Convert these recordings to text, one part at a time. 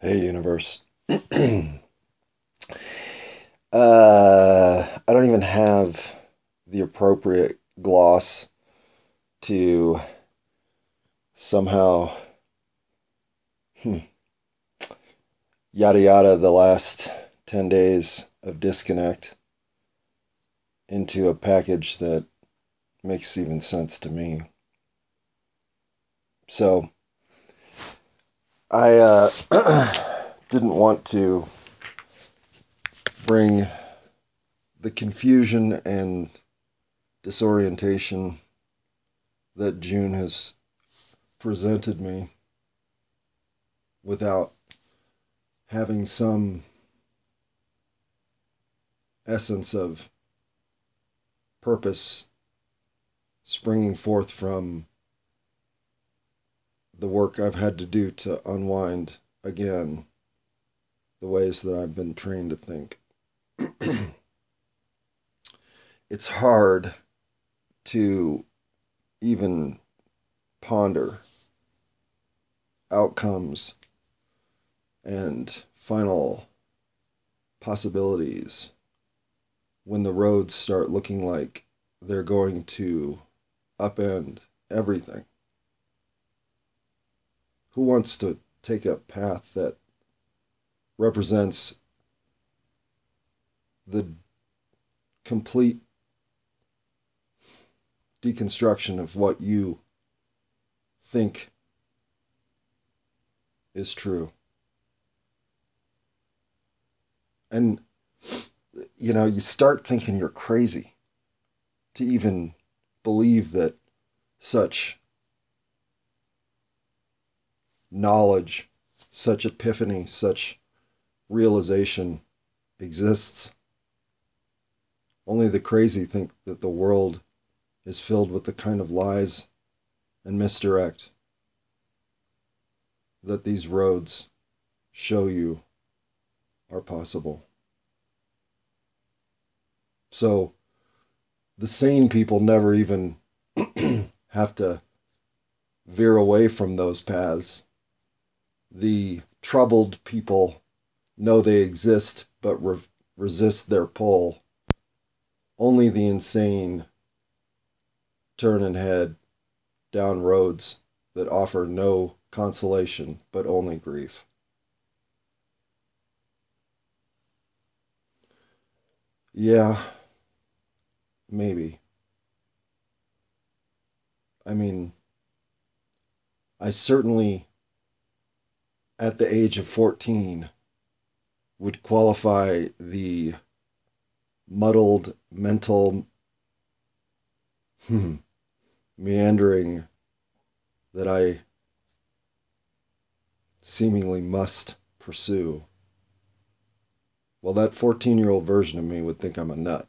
Hey, universe. uh, I don't even have the appropriate gloss to somehow hmm, yada yada the last 10 days of disconnect into a package that makes even sense to me. So, I uh, didn't want to bring the confusion and disorientation that June has presented me without having some essence of purpose springing forth from the work I've had to do to unwind again the ways that I've been trained to think. it's hard to even ponder outcomes and final possibilities when the roads start looking like they're going to upend everything. Who wants to take a path that represents the complete deconstruction of what you think is true? And, you know, you start thinking you're crazy to even believe that such knowledge, such epiphany, such realization exists. Only the crazy think that the world is filled with the kind of lies and misdirect that these roads show you are possible. So the sane people never even have to veer away from those paths the troubled people know they exist but re- resist their pull. Only the insane turn and head down roads that offer no consolation but only grief. Yeah, maybe. I mean, I certainly at the age of 14 would qualify the muddled mental hmm, meandering that I seemingly must pursue. Well, that 14 year old version of me would think I'm a nut.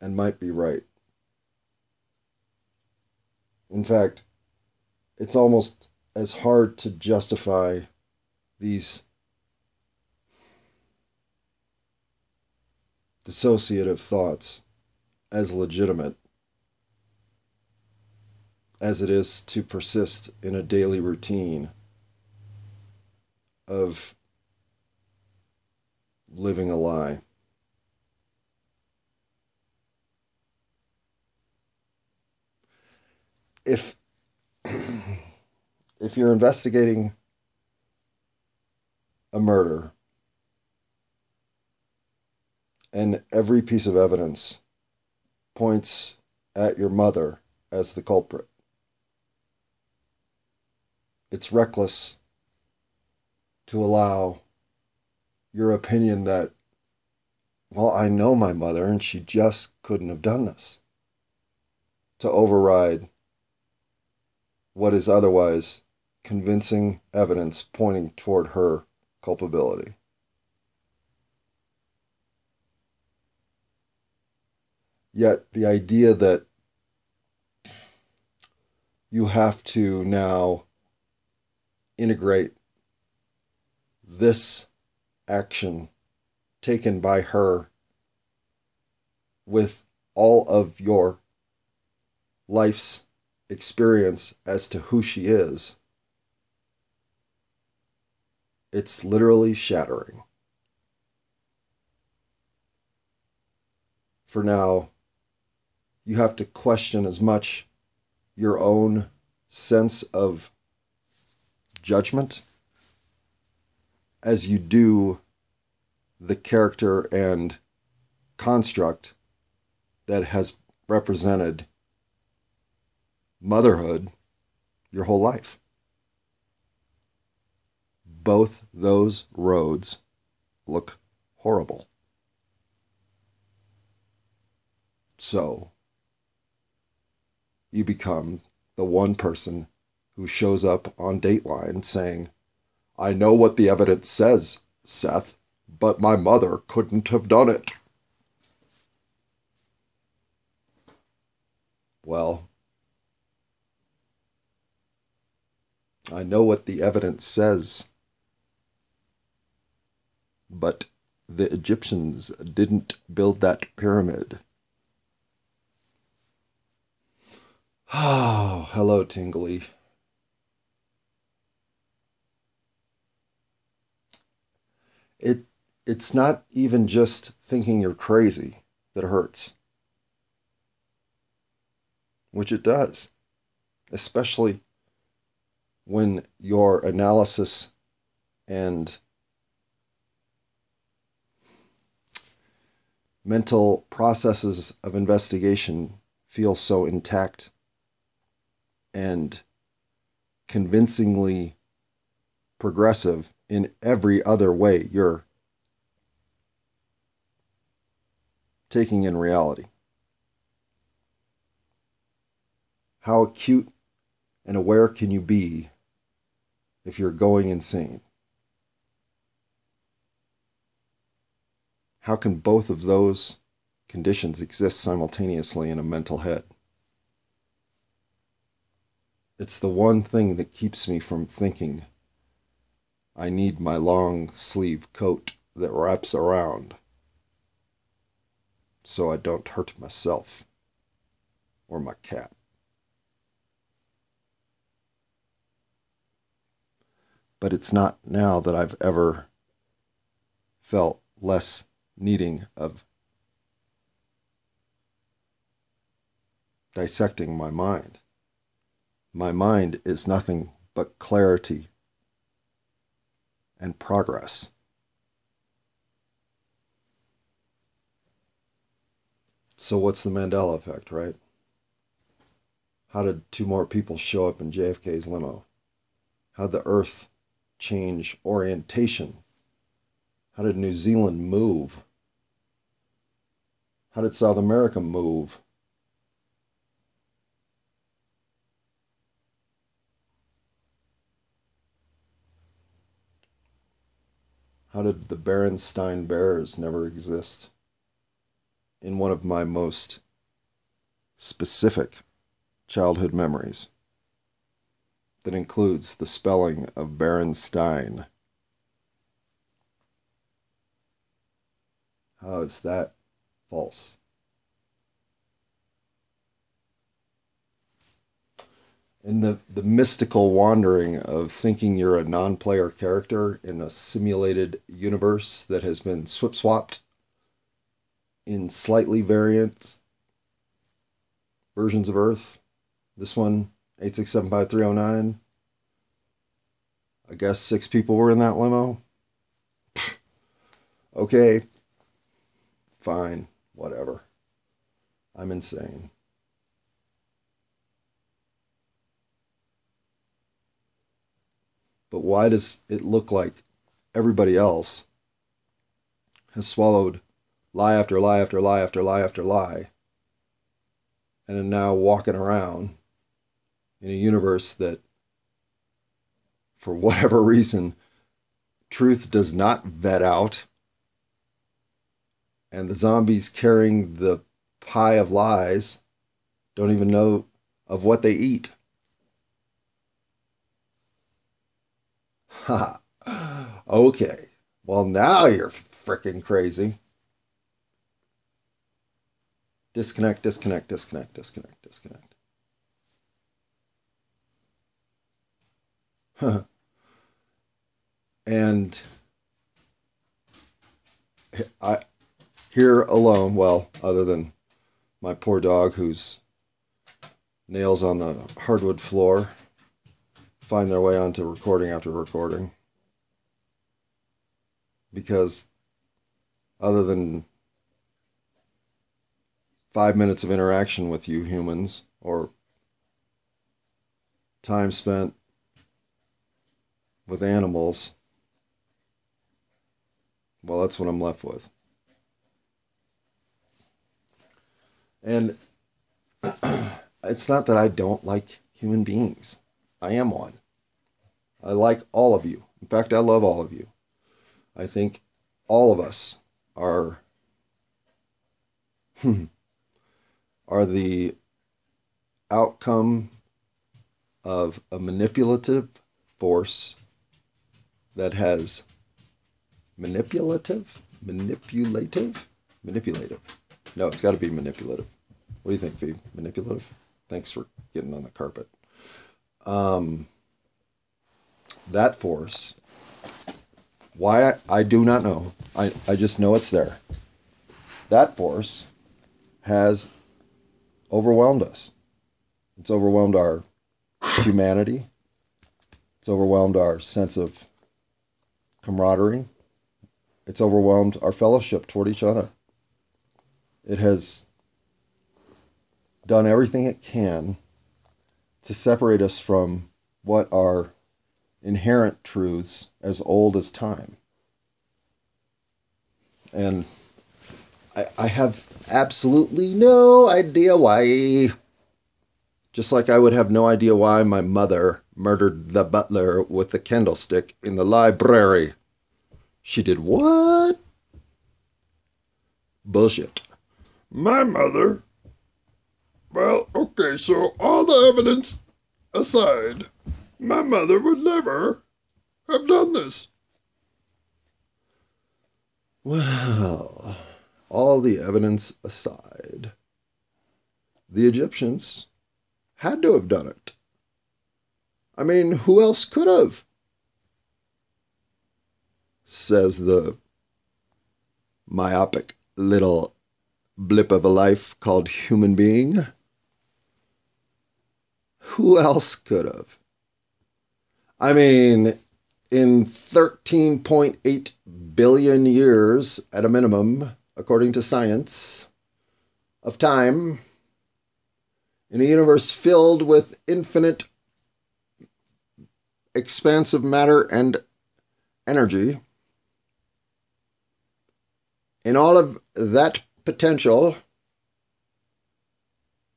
And might be right. In fact, it's almost as hard to justify these dissociative thoughts as legitimate as it is to persist in a daily routine of living a lie. If if you're investigating a murder and every piece of evidence points at your mother as the culprit, it's reckless to allow your opinion that, well, I know my mother and she just couldn't have done this, to override what is otherwise convincing evidence pointing toward her culpability. Yet the idea that you have to now integrate this action taken by her with all of your life's experience as to who she is It's literally shattering. For now, you have to question as much your own sense of judgment as you do the character and construct that has represented motherhood your whole life. Both those roads look horrible. So, you become the one person who shows up on Dateline saying, I know what the evidence says, Seth, but my mother couldn't have done it. Well, I know what the evidence says, but the Egyptians didn't build that pyramid. Oh, hello, Tingly. It it's not even just thinking you're crazy that hurts. Which it does. Especially when your analysis and mental processes of investigation feel so intact and convincingly progressive in every other way you're taking in reality. How acute and aware can you be if you're going insane? How can both of those conditions exist simultaneously in a mental head? It's the one thing that keeps me from thinking I need my long sleeve coat that wraps around so I don't hurt myself or my cat. But it's not now that I've ever felt less needing of dissecting my mind. My mind is nothing but clarity and progress. So, what's the Mandela effect, right? How did two more people show up in JFK's limo? How did the Earth change orientation? How did New Zealand move? How did South America move? How did the Berenstain Bears never exist? In one of my most specific childhood memories that includes the spelling of Berenstein. How is that false? in the, the mystical wandering of thinking you're a non player character in a simulated universe that has been swip swapped in slightly variant versions of Earth. This one, 8675309. I guess six people were in that limo. okay. Fine. Whatever. I'm insane. But why does it look like everybody else has swallowed lie after lie after lie after lie after lie and are now walking around in a universe that, for whatever reason, truth does not vet out, and the zombies carrying the pie of lies don't even know of what they eat. Ha. okay. Well, now you're freaking crazy. Disconnect, disconnect, disconnect, disconnect, disconnect. And I here alone, well, other than my poor dog whose nails on the hardwood floor find their way onto recording after recording. Because other than five minutes of interaction with you humans or time spent with animals, well, that's what I'm left with. And it's not that I don't like human beings. I am one. I like all of you. In fact, I love all of you. I think all of us are are the outcome of a manipulative force that has manipulative manipulative manipulative no it's got to be manipulative what do you think Phoebe? manipulative thanks for getting on the carpet um, that force why I, I do not know I, I just know it's there that force has overwhelmed us. It's overwhelmed our humanity. It's overwhelmed our sense of camaraderie. It's overwhelmed our fellowship toward each other. It has done everything it can to separate us from what are inherent truths as old as time. And I, I have absolutely no idea why. Just like I would have no idea why my mother murdered the butler with the candlestick in the library. She did what? Bullshit. My mother? Well, okay, so all the evidence aside, my mother would never have done this. Well all the evidence aside, the Egyptians had to have done it. I mean, who else could have? Says the myopic little blip of a life called human being. Who else could have? I mean, in 13.8 billion years at a minimum, according to science, of time in a universe filled with infinite expansive matter and energy. In all of that potential,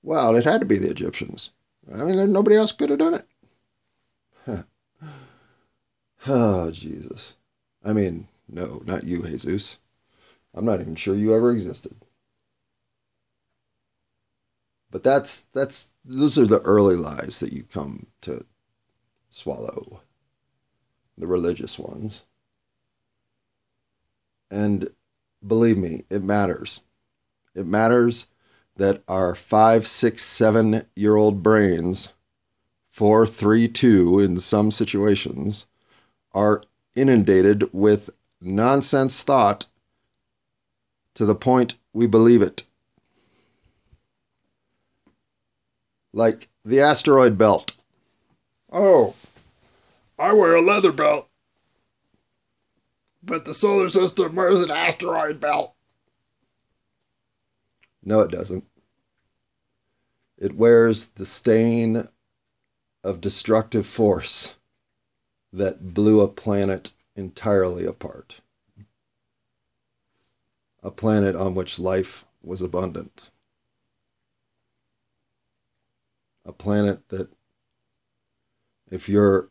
well, it had to be the Egyptians. I mean, nobody else could have done it. Huh. Oh, Jesus. I mean, no, not you, Jesus. I'm not even sure you ever existed. But that's that's those are the early lies that you come to swallow. The religious ones. And believe me, it matters. It matters that our five, six, seven year old brains, four, three, two in some situations, are inundated with nonsense thought to the point we believe it. Like the asteroid belt. Oh, I wear a leather belt. But the solar system wears an asteroid belt. No, it doesn't. It wears the stain of destructive force that blew a planet entirely apart a planet on which life was abundant. A planet that, if you're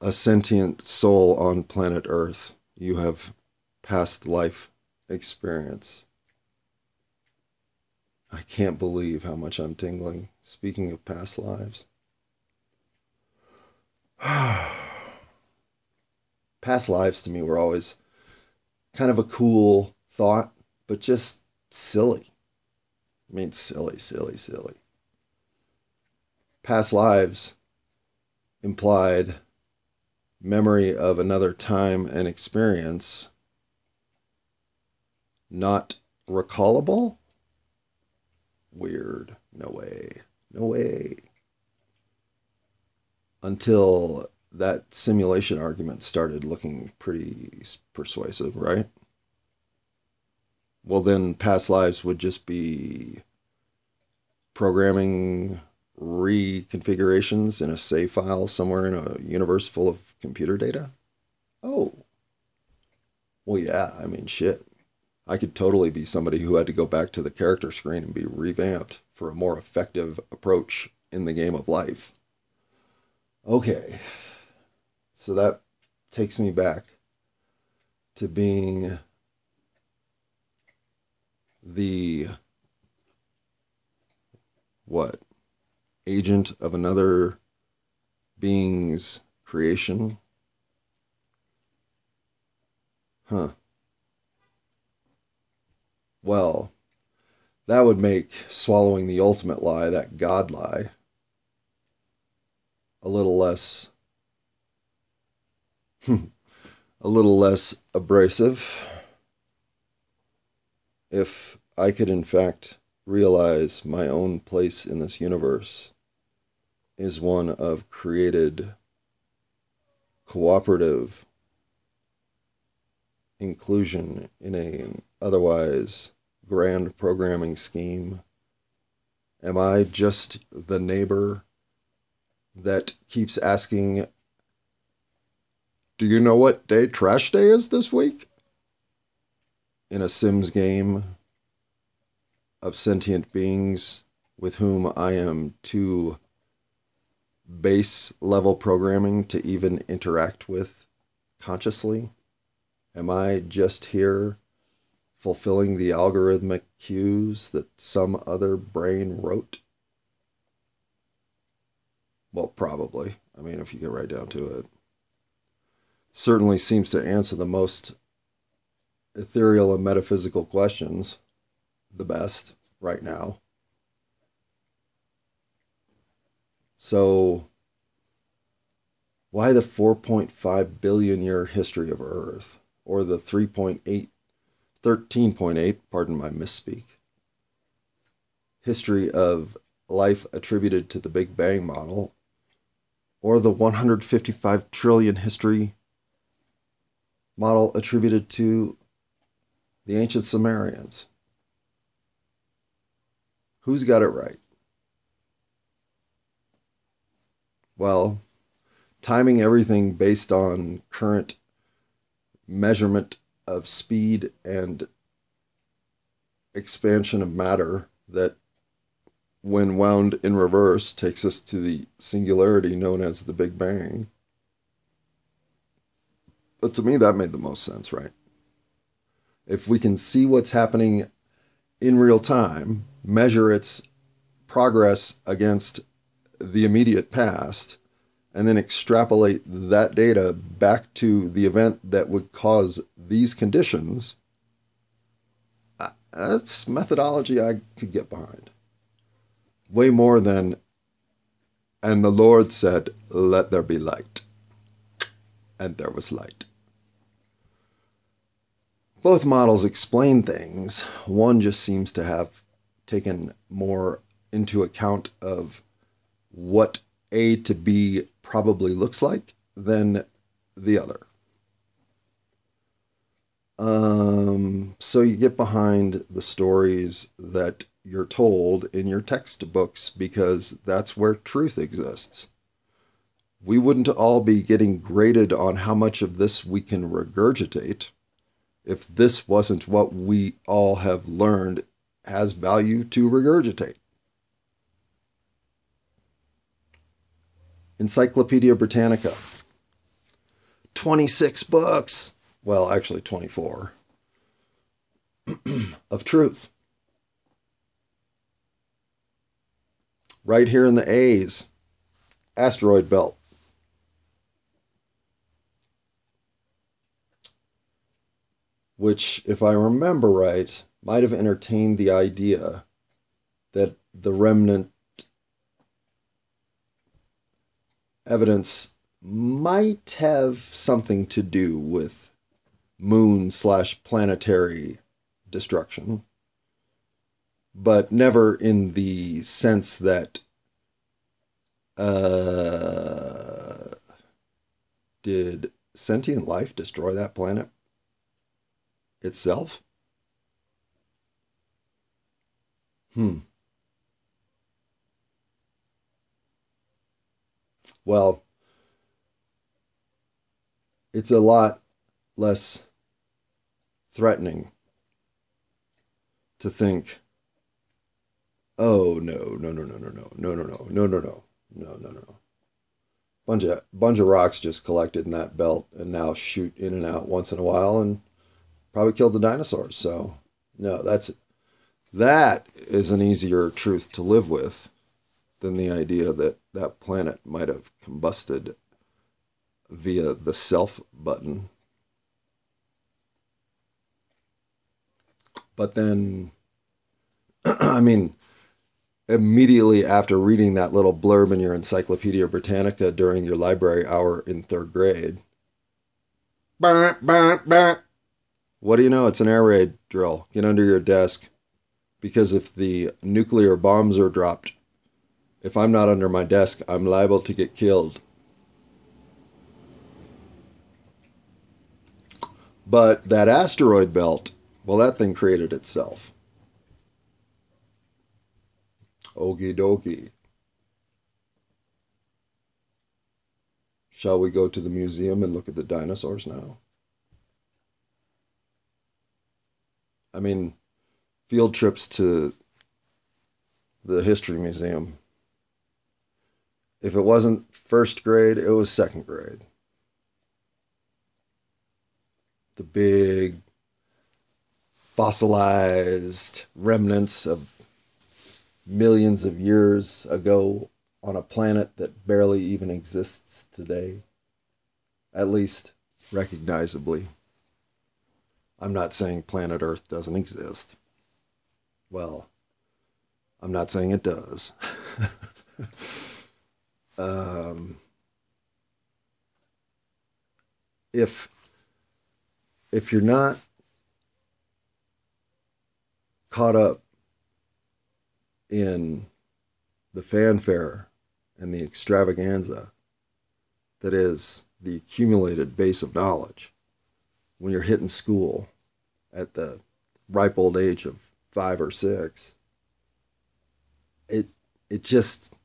a sentient soul on planet Earth, you have past life experience. I can't believe how much I'm tingling. Speaking of past lives. past lives to me were always kind of a cool thought, but just silly. I mean, silly, silly, silly. Past lives implied memory of another time and experience not recallable? Weird. No way. No way. Until that simulation argument started looking pretty persuasive, right? Well, then past lives would just be programming reconfigurations in a save file somewhere in a universe full of computer data? Oh. Well, yeah, I mean, shit. I could totally be somebody who had to go back to the character screen and be revamped for a more effective approach in the game of life. Okay. So that takes me back to being the what? Agent of another being's creation? Huh. Well, that would make swallowing the ultimate lie, that God lie, a little less a little less abrasive if I could in fact realize my own place in this universe is one of created cooperative inclusion in an otherwise grand programming scheme? Am I just the neighbor that keeps asking, Do you know what day trash day is this week? In a Sims game of sentient beings with whom I am too base level programming to even interact with consciously? Am I just here fulfilling the algorithmic cues that some other brain wrote? Well, probably. I mean, if you get right down to it. Certainly seems to answer the most ethereal and metaphysical questions the best right now. So, why the 4.5 billion year history of Earth, or the 3.8, 13.8, pardon my misspeak, history of life attributed to the Big Bang model, or the 155 trillion history model attributed to the ancient Sumerians? Who's got it right? Well, timing everything based on current measurement of speed and expansion of matter that when wound in reverse takes us to the singularity known as the Big Bang. But to me, that made the most sense, right? If we can see what's happening in real time, measure its progress against the immediate past, and then extrapolate that data back to the event that would cause these conditions, uh, that's methodology I could get behind. Way more than, and the Lord said, Let there be light. And there was light. Both models explain things. One just seems to have taken more into account of what A to B probably looks like than the other. Um, so you get behind the stories that you're told in your textbooks because that's where truth exists. We wouldn't all be getting graded on how much of this we can regurgitate if this wasn't what we all have learned has value to regurgitate. Encyclopedia Britannica. 26 books. Well, actually, 24 of truth. Right here in the A's, asteroid belt. Which, if I remember right, might have entertained the idea that the remnant evidence might have something to do with moon slash planetary destruction, but never in the sense that uh, did sentient life destroy that planet itself? Hmm. Well, it's a lot less threatening to think, oh no, no, no, no, no, no, no, no, no, no, no, no, no, no, no. Bunch of bunch of rocks just collected in that belt and now shoot in and out once in a while and probably killed the dinosaurs. So no, that's that is an easier truth to live with than the idea that that planet might have combusted via the self button. But then, I mean, immediately after reading that little blurb in your Encyclopedia Britannica during your library hour in third grade, bah, bah, bah. what do you know? It's an air raid drill. Get under your desk. Because if the nuclear bombs are dropped, if I'm not under my desk, I'm liable to get killed. But that asteroid belt, well, that thing created itself. Okie dokie. Shall we go to the museum and look at the dinosaurs now? I mean, field trips to the History Museum. If it wasn't first grade, it was second grade. The big fossilized remnants of millions of years ago on a planet that barely even exists today, at least recognizably. I'm not saying planet Earth doesn't exist. Well, I'm not saying it does. um, if if you're not caught up in the fanfare and the extravaganza that is the accumulated base of knowledge when you're hitting school at the ripe old age of five or six it it just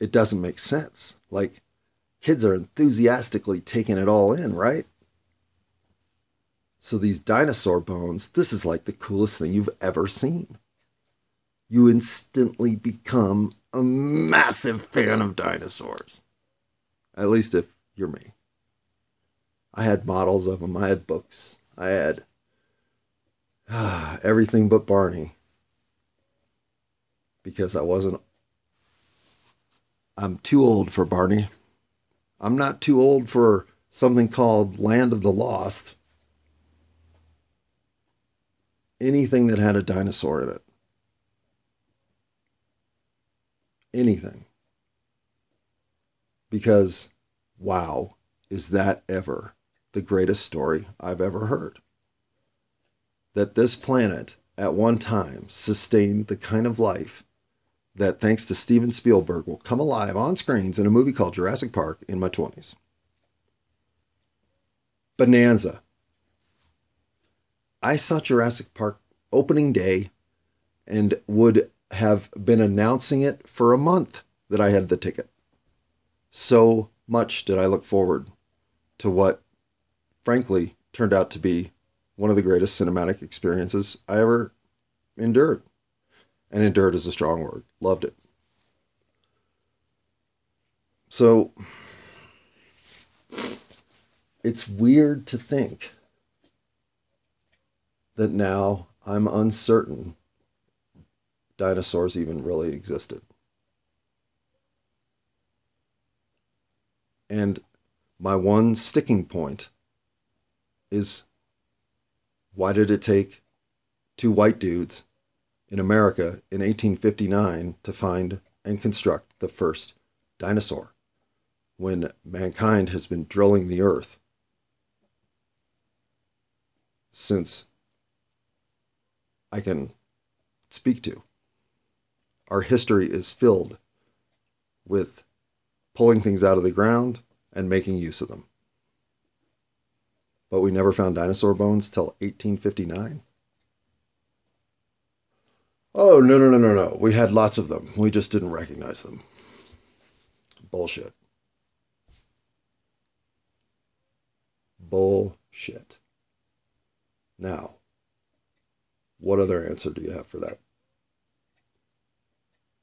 it doesn't make sense like kids are enthusiastically taking it all in right so these dinosaur bones this is like the coolest thing you've ever seen you instantly become a massive fan of dinosaurs. At least if you're me. I had models of them, I had books, I had ah, everything but Barney. Because I wasn't. I'm too old for Barney. I'm not too old for something called Land of the Lost. Anything that had a dinosaur in it. anything. Because, wow, is that ever the greatest story I've ever heard? That this planet at one time sustained the kind of life that, thanks to Steven Spielberg, will come alive on screens in a movie called Jurassic Park in my 20s. Bonanza. I saw Jurassic Park opening day and would have been announcing it for a month that I had the ticket. So much did I look forward to what, frankly, turned out to be one of the greatest cinematic experiences I ever endured. And endured is a strong word. Loved it. So it's weird to think that now I'm uncertain dinosaurs even really existed. And my one sticking point is why did it take two white dudes in America in 1859 to find and construct the first dinosaur? when mankind has been drilling the earth since I can speak to. Our history is filled with pulling things out of the ground and making use of them. But we never found dinosaur bones till 1859. Oh, no, no, no, no, no. We had lots of them. We just didn't recognize them. Bullshit. Bullshit. Now, what other answer do you have for that?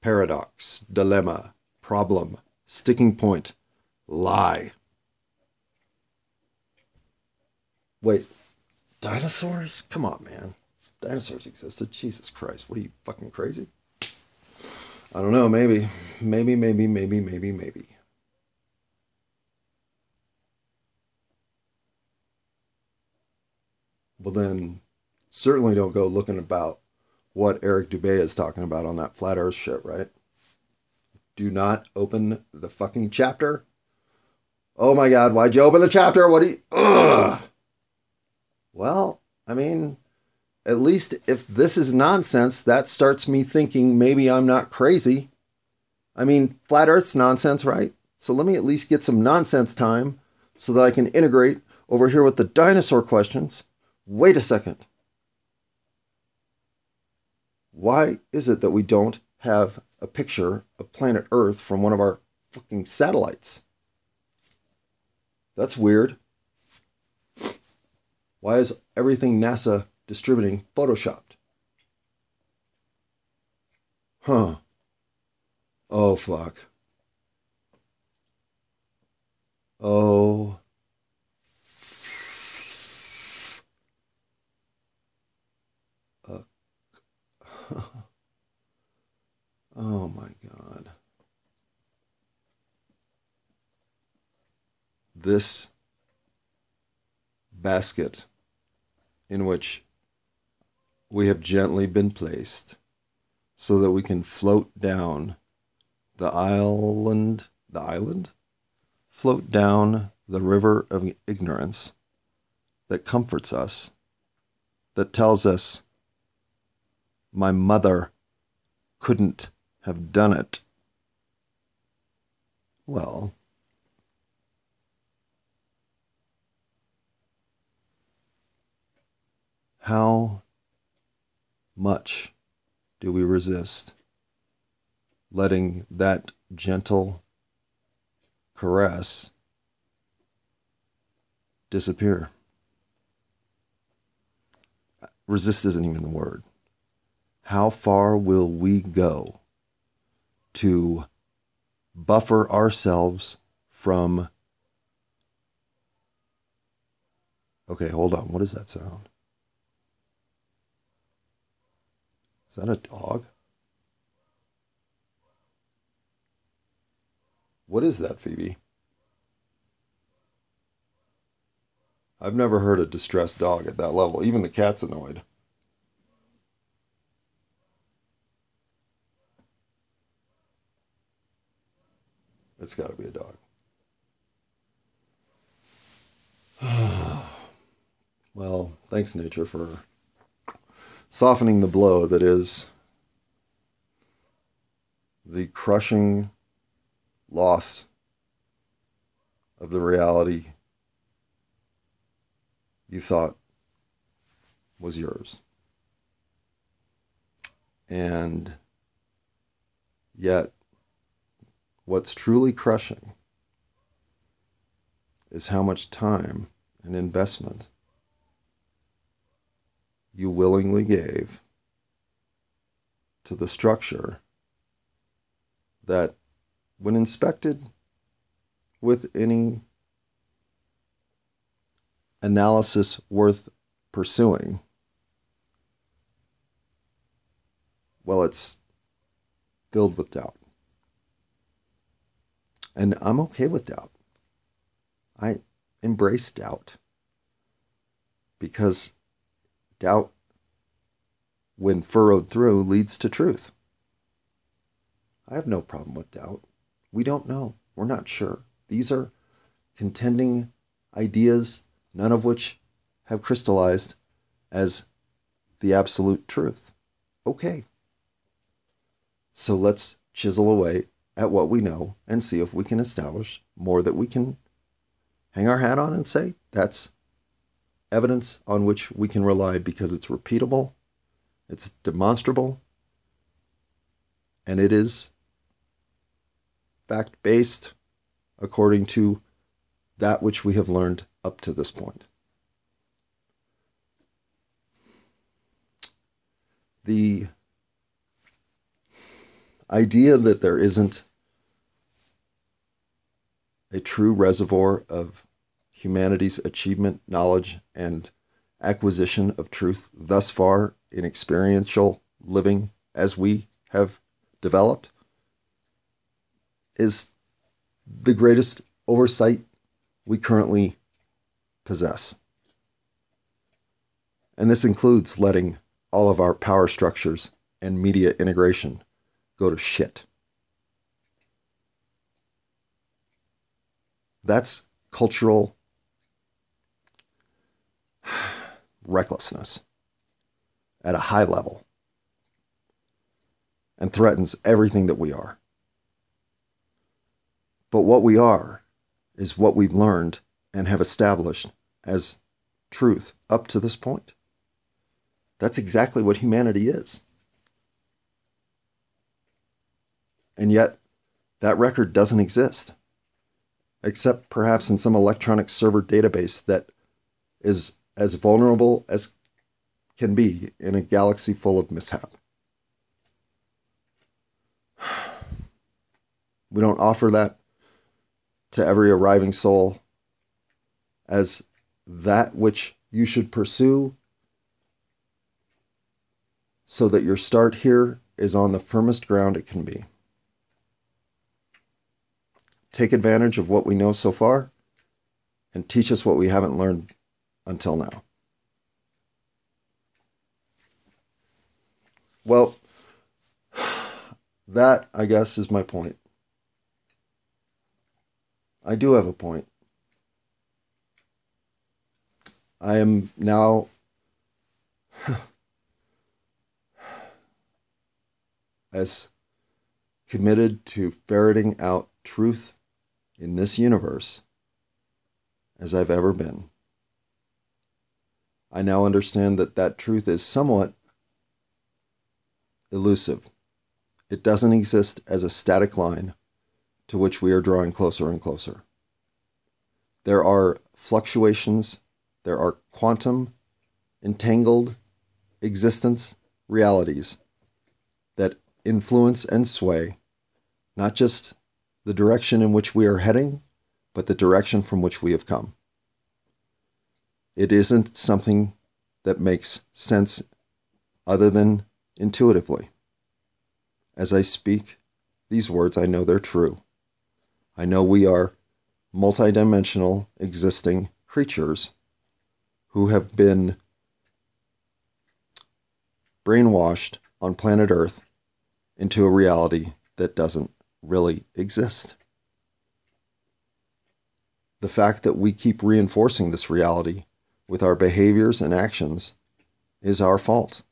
Paradox, dilemma, problem, sticking point, lie. Wait, dinosaurs? Come on, man. Dinosaurs existed. Jesus Christ. What are you, fucking crazy? I don't know. Maybe. Maybe, maybe, maybe, maybe, maybe. Well, then, certainly don't go looking about what Eric Dubay is talking about on that flat earth shit, right? Do not open the fucking chapter. Oh my God, why'd you open the chapter? What do you. Ugh. Well, I mean, at least if this is nonsense, that starts me thinking maybe I'm not crazy. I mean, flat earth's nonsense, right? So let me at least get some nonsense time so that I can integrate over here with the dinosaur questions. Wait a second. Why is it that we don't have a picture of planet Earth from one of our fucking satellites? That's weird. Why is everything NASA distributing photoshopped? Huh. Oh, fuck. Oh. Oh my God. This basket in which we have gently been placed so that we can float down the island, the island? Float down the river of ignorance that comforts us, that tells us, my mother couldn't have done it. Well, how much do we resist letting that gentle caress disappear? Resist isn't even the word. How far will we go to buffer ourselves from. Okay, hold on. What does that sound? Is that a dog? What is that, Phoebe? I've never heard a distressed dog at that level. Even the cat's annoyed. It's got to be a dog. well, thanks, nature, for softening the blow that is the crushing loss of the reality you thought was yours. And yet, what's truly crushing is how much time and investment you willingly gave to the structure that, when inspected with any analysis worth pursuing, well, it's filled with doubt. And I'm okay with doubt. I embrace doubt because doubt, when furrowed through, leads to truth. I have no problem with doubt. We don't know. We're not sure. These are contending ideas, none of which have crystallized as the absolute truth. Okay. So let's chisel away at what we know and see if we can establish more that we can hang our hat on and say that's evidence on which we can rely because it's repeatable, it's demonstrable, and it is fact based according to that which we have learned up to this point. The idea that there isn't a true reservoir of humanity's achievement, knowledge, and acquisition of truth thus far in experiential living as we have developed is the greatest oversight we currently possess. And this includes letting all of our power structures and media integration go to shit. That's cultural recklessness at a high level and threatens everything that we are. But what we are is what we've learned and have established as truth up to this point. That's exactly what humanity is. And yet, that record doesn't exist, except perhaps in some electronic server database that is as vulnerable as can be in a galaxy full of mishap. We don't offer that to every arriving soul as that which you should pursue so that your start here is on the firmest ground it can be. Take advantage of what we know so far and teach us what we haven't learned until now. Well, that, I guess, is my point. I do have a point. I am now as committed to ferreting out truth in this universe as I've ever been. I now understand that that truth is somewhat elusive. It doesn't exist as a static line to which we are drawing closer and closer. There are fluctuations, there are quantum, entangled existence realities that influence and sway not just the direction in which we are heading, but the direction from which we have come. It isn't something that makes sense other than intuitively. As I speak these words, I know they're true. I know we are multidimensional existing creatures who have been brainwashed on planet Earth into a reality that doesn't really exist. The fact that we keep reinforcing this reality with our behaviors and actions is our fault.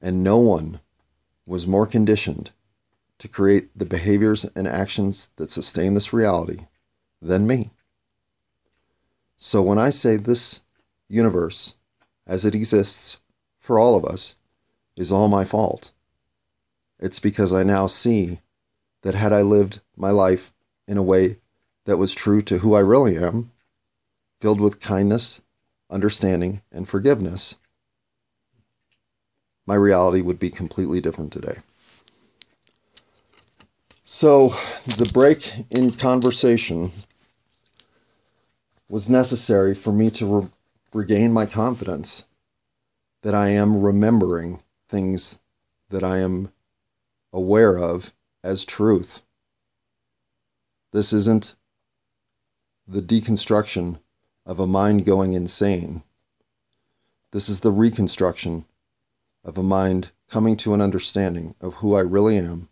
And no one was more conditioned to create the behaviors and actions that sustain this reality than me. So when I say this universe, as it exists for all of us, is all my fault, it's because I now see that had I lived my life in a way that was true to who I really am, filled with kindness, understanding, and forgiveness, my reality would be completely different today. So, the break in conversation was necessary for me to re- regain my confidence that I am remembering things that I am aware of as truth. This isn't the deconstruction of a mind going insane. This is the reconstruction of a mind coming to an understanding of who I really am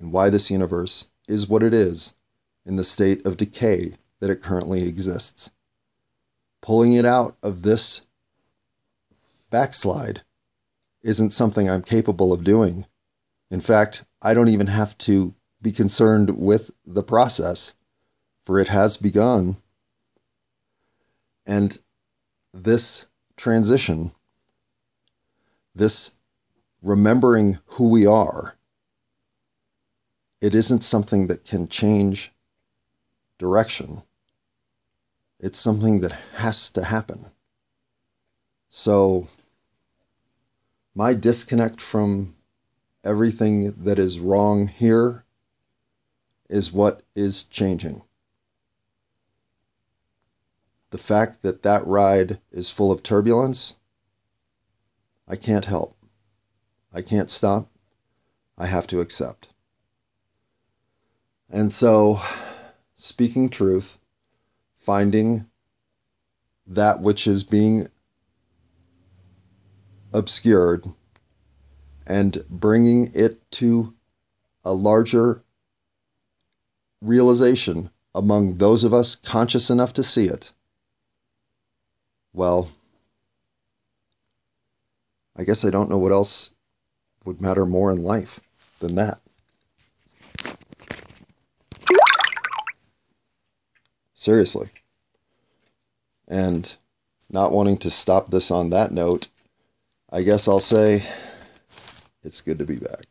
and why this universe is what it is in the state of decay that it currently exists. Pulling it out of this backslide isn't something I'm capable of doing. In fact, I don't even have to be concerned with the process, for it has begun. And this transition, this remembering who we are, it isn't something that can change direction. It's something that has to happen. So, my disconnect from everything that is wrong here is what is changing. The fact that that ride is full of turbulence, I can't help. I can't stop. I have to accept. And so, speaking truth, finding that which is being obscured and bringing it to a larger realization among those of us conscious enough to see it, well, I guess I don't know what else would matter more in life than that. Seriously. And not wanting to stop this on that note, I guess I'll say it's good to be back.